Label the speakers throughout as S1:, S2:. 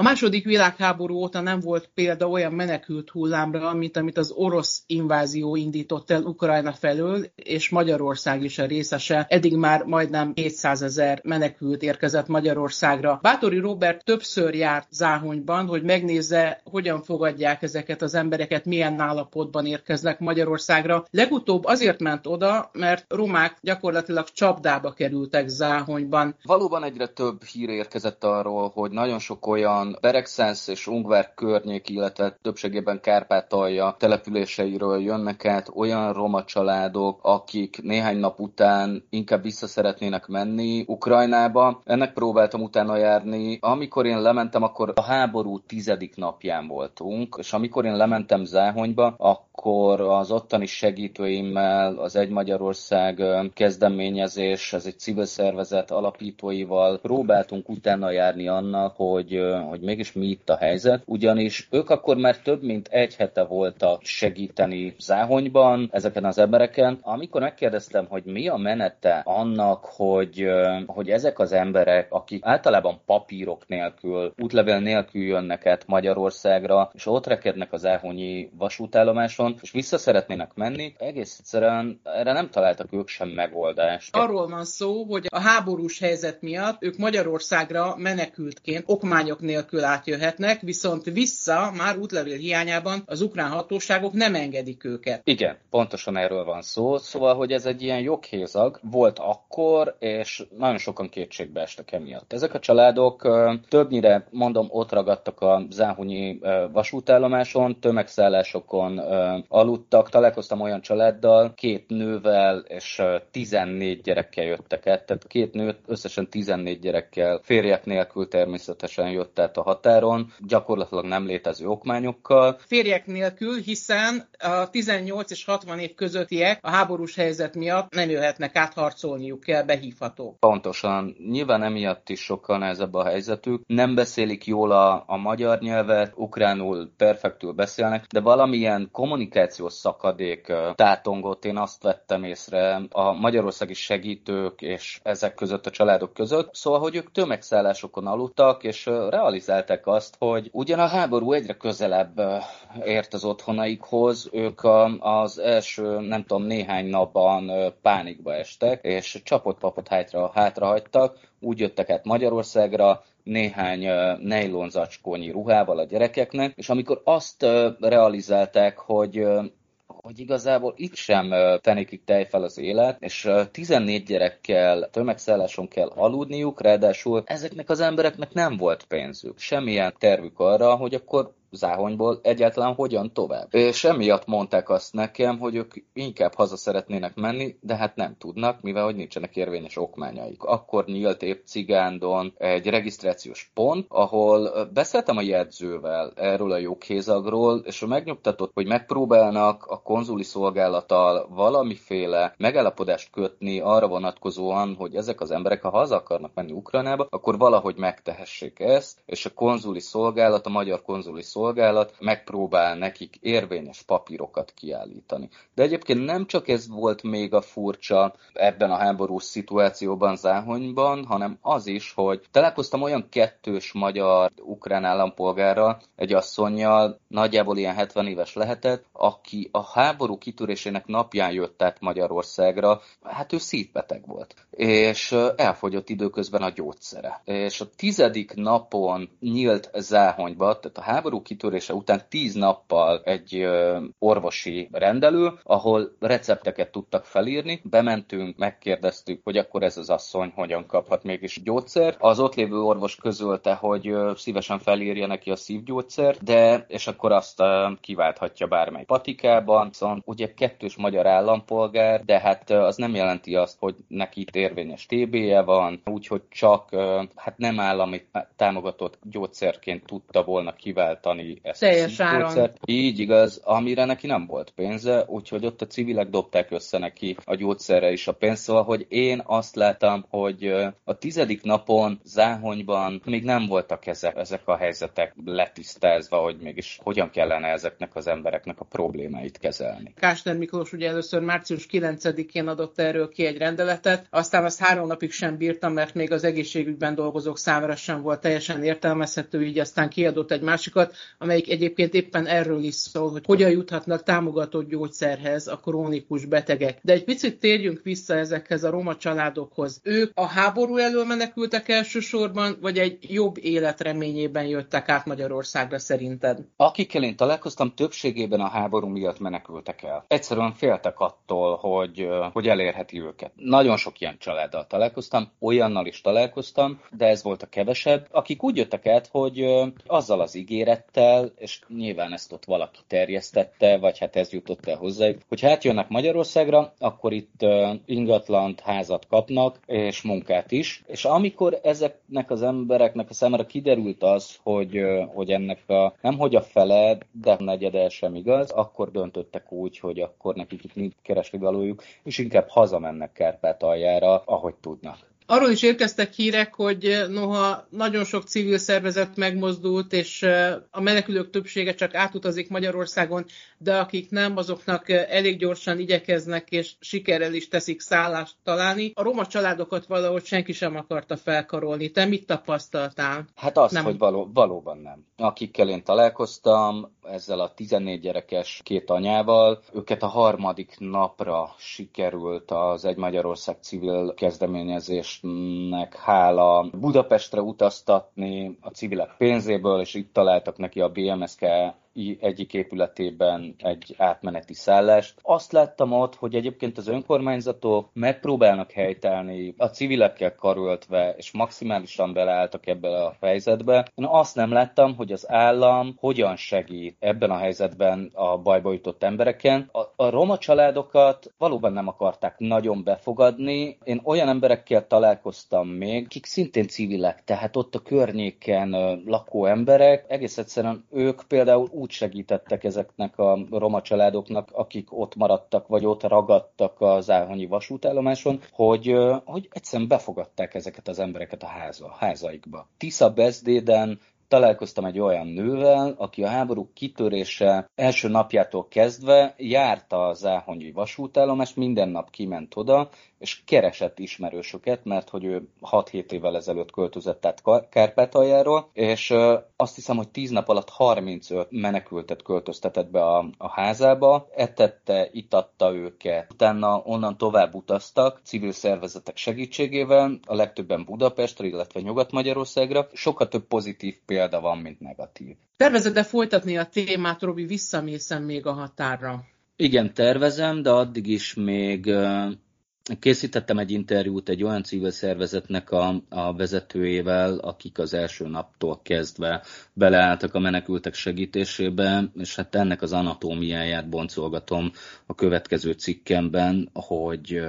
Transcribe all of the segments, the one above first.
S1: A második világháború óta nem volt példa olyan menekült hullámra, mint amit az orosz invázió indított el Ukrajna felől, és Magyarország is a részese. Eddig már majdnem 200 ezer menekült érkezett Magyarországra. Bátori Robert többször járt Záhonyban, hogy megnézze, hogyan fogadják ezeket az embereket, milyen állapotban érkeznek Magyarországra. Legutóbb azért ment oda, mert romák gyakorlatilag csapdába kerültek Záhonyban.
S2: Valóban egyre több hír érkezett arról, hogy nagyon sok olyan olyan Beregszász és Ungvár környék, illetve többségében Kárpátalja településeiről jönnek át olyan roma családok, akik néhány nap után inkább vissza szeretnének menni Ukrajnába. Ennek próbáltam utána járni. Amikor én lementem, akkor a háború tizedik napján voltunk, és amikor én lementem Záhonyba, akkor az ottani segítőimmel, az Egy Magyarország kezdeményezés, ez egy civil szervezet alapítóival próbáltunk utána járni annak, hogy, hogy mégis mi itt a helyzet, ugyanis ők akkor már több mint egy hete voltak segíteni Záhonyban ezeken az embereken. Amikor megkérdeztem, hogy mi a menete annak, hogy, hogy ezek az emberek, akik általában papírok nélkül, útlevél nélkül jönnek át Magyarországra, és ott rekednek az Záhonyi vasútállomáson, és vissza szeretnének menni, egész egyszerűen erre nem találtak ők sem megoldást.
S1: Arról van szó, hogy a háborús helyzet miatt ők Magyarországra menekültként, okmányok nélkül nélkül átjöhetnek, viszont vissza már útlevél hiányában az ukrán hatóságok nem engedik őket.
S2: Igen, pontosan erről van szó. Szóval, hogy ez egy ilyen joghézag volt akkor, és nagyon sokan kétségbe estek emiatt. Ezek a családok többnyire, mondom, ott ragadtak a Záhonyi vasútállomáson, tömegszállásokon aludtak. Találkoztam olyan családdal, két nővel és 14 gyerekkel jöttek át, tehát két nő összesen 14 gyerekkel, férjek nélkül természetesen jött át a határon, gyakorlatilag nem létező okmányokkal.
S1: Férjek nélkül, hiszen a 18 és 60 év közöttiek a háborús helyzet miatt nem jöhetnek át, harcolniuk kell, behívható.
S2: Pontosan. Nyilván emiatt is sokkal nehezebb a helyzetük. Nem beszélik jól a, a magyar nyelvet, ukránul perfektül beszélnek, de valamilyen kommunikációs szakadék tátongott. Én azt vettem észre a magyarországi segítők és ezek között a családok között. Szóval, hogy ők tömegszállásokon aludtak, és realizálták azt, hogy ugyan a háború egyre közelebb ért az otthonaikhoz, ők az első, nem tudom, néhány napban pánikba estek, és csapott papot hátra, hátrahagytak, úgy jöttek át Magyarországra, néhány nejlon zacskónyi ruhával a gyerekeknek, és amikor azt realizálták, hogy hogy igazából itt sem tenikig tej fel az élet, és 14 gyerekkel tömegszálláson kell aludniuk, ráadásul ezeknek az embereknek nem volt pénzük, semmilyen tervük arra, hogy akkor Záhonyból egyáltalán hogyan tovább. És emiatt mondták azt nekem, hogy ők inkább haza szeretnének menni, de hát nem tudnak, mivel hogy nincsenek érvényes okmányaik. Akkor nyílt épp Cigándon egy regisztrációs pont, ahol beszéltem a jegyzővel erről a joghézagról, és megnyugtatott, hogy megpróbálnak a konzuli szolgálattal valamiféle megállapodást kötni arra vonatkozóan, hogy ezek az emberek, ha haza akarnak menni Ukrajnába, akkor valahogy megtehessék ezt, és a konzuli szolgálat, a magyar konzuli szolgálat szolgálat megpróbál nekik érvényes papírokat kiállítani. De egyébként nem csak ez volt még a furcsa ebben a háborús szituációban Záhonyban, hanem az is, hogy találkoztam olyan kettős magyar-ukrán állampolgárral, egy asszonyjal, nagyjából ilyen 70 éves lehetett, aki a háború kitörésének napján jött át Magyarországra, hát ő szívbeteg volt, és elfogyott időközben a gyógyszere. És a tizedik napon nyílt Záhonyba, tehát a háború kitörése után tíz nappal egy orvosi rendelő, ahol recepteket tudtak felírni. Bementünk, megkérdeztük, hogy akkor ez az asszony hogyan kaphat mégis gyógyszert. Az ott lévő orvos közölte, hogy szívesen felírja neki a szívgyógyszert, de és akkor azt kiválthatja bármely patikában. Szóval ugye kettős magyar állampolgár, de hát az nem jelenti azt, hogy neki érvényes TB-je van, úgyhogy csak hát nem állami támogatott gyógyszerként tudta volna kiváltani ezt
S1: Teljes a gyógyszert.
S2: Így igaz, amire neki nem volt pénze, úgyhogy ott a civilek dobták össze neki a gyógyszerre is a pénzt, szóval, hogy én azt láttam, hogy a tizedik napon Záhonyban még nem voltak ezek, ezek a helyzetek letisztázva, hogy mégis hogyan kellene ezeknek az embereknek a problémáit kezelni.
S1: Kásner Miklós ugye először március 9-én adott erről ki egy rendeletet, aztán azt három napig sem bírtam, mert még az egészségügyben dolgozók számára sem volt teljesen értelmezhető, így aztán kiadott egy másikat, amelyik egyébként éppen erről is szól, hogy hogyan juthatnak támogatott gyógyszerhez a krónikus betegek. De egy picit térjünk vissza ezekhez a roma családokhoz. Ők a háború elől menekültek elsősorban, vagy egy jobb életreményében jöttek át Magyarországra szerinted?
S2: Akikkel én találkoztam, többségében a háború miatt menekültek el. Egyszerűen féltek attól, hogy, hogy elérheti őket. Nagyon sok ilyen családdal találkoztam, olyannal is találkoztam, de ez volt a kevesebb, akik úgy jöttek át, hogy azzal az ígérettel, és nyilván ezt ott valaki terjesztette, vagy hát ez jutott el hozzájuk, hogy hát jönnek Magyarországra, akkor itt ingatlant, házat kapnak, és munkát is. És amikor ezeknek az embereknek a számára kiderült az, hogy, hogy ennek a, nem hogy a fele, de negyede sem igaz, akkor döntöttek úgy, hogy akkor nekik itt nincs keresni és inkább hazamennek Kárpátaljára, ahogy tudnak.
S1: Arról is érkeztek hírek, hogy eh, noha nagyon sok civil szervezet megmozdult, és eh, a menekülők többsége csak átutazik Magyarországon, de akik nem, azoknak eh, elég gyorsan igyekeznek, és sikerrel is teszik szállást találni. A roma családokat valahogy senki sem akarta felkarolni. Te mit tapasztaltál?
S2: Hát azt, nem. hogy való, valóban nem. Akikkel én találkoztam, ezzel a 14 gyerekes két anyával, őket a harmadik napra sikerült az Egy Magyarország civil kezdeményezés Budapestnek hála Budapestre utaztatni a civilek pénzéből, és itt találtak neki a BMSK egyik épületében egy átmeneti szállást. Azt láttam ott, hogy egyébként az önkormányzatok megpróbálnak helytállni a civilekkel karöltve, és maximálisan beleálltak ebbe a helyzetbe. Én azt nem láttam, hogy az állam hogyan segít ebben a helyzetben a bajba jutott embereken. A, a roma családokat valóban nem akarták nagyon befogadni. Én olyan emberekkel találkoztam még, akik szintén civilek, tehát ott a környéken lakó emberek, egész egyszerűen ők például úgy segítettek ezeknek a roma családoknak, akik ott maradtak, vagy ott ragadtak az Áhonyi vasútállomáson, hogy, hogy egyszerűen befogadták ezeket az embereket a háza, házaikba. Tisza Bezdéden találkoztam egy olyan nővel, aki a háború kitörése első napjától kezdve járta a Záhonyi vasútállomást, minden nap kiment oda, és keresett ismerősöket, mert hogy ő 6-7 évvel ezelőtt költözött át Kárpátaljáról, és azt hiszem, hogy 10 nap alatt 35 menekültet költöztetett be a, a házába, etette, itatta őket, utána onnan tovább utaztak civil szervezetek segítségével, a legtöbben Budapestre, illetve Nyugat-Magyarországra. Sokkal több pozitív példa van, mint negatív.
S1: Tervezed-e folytatni a témát, Robi, visszamészem még a határra?
S2: Igen, tervezem, de addig is még Készítettem egy interjút egy olyan civil szervezetnek a, a vezetőjével, akik az első naptól kezdve beleálltak a menekültek segítésébe, és hát ennek az anatómiáját boncolgatom a következő cikkemben, hogy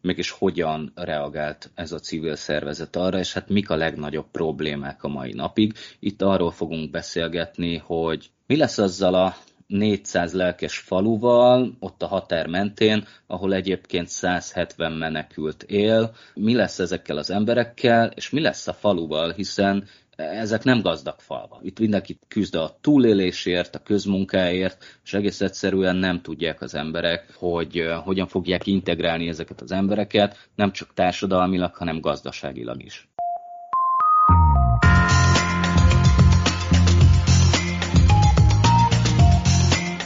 S2: mégis hogyan reagált ez a civil szervezet arra, és hát mik a legnagyobb problémák a mai napig. Itt arról fogunk beszélgetni, hogy mi lesz azzal a 400 lelkes faluval, ott a határ mentén, ahol egyébként 170 menekült él. Mi lesz ezekkel az emberekkel, és mi lesz a faluval, hiszen ezek nem gazdag falvak. Itt mindenki küzd a túlélésért, a közmunkáért, és egész egyszerűen nem tudják az emberek, hogy hogyan fogják integrálni ezeket az embereket, nem csak társadalmilag, hanem gazdaságilag is.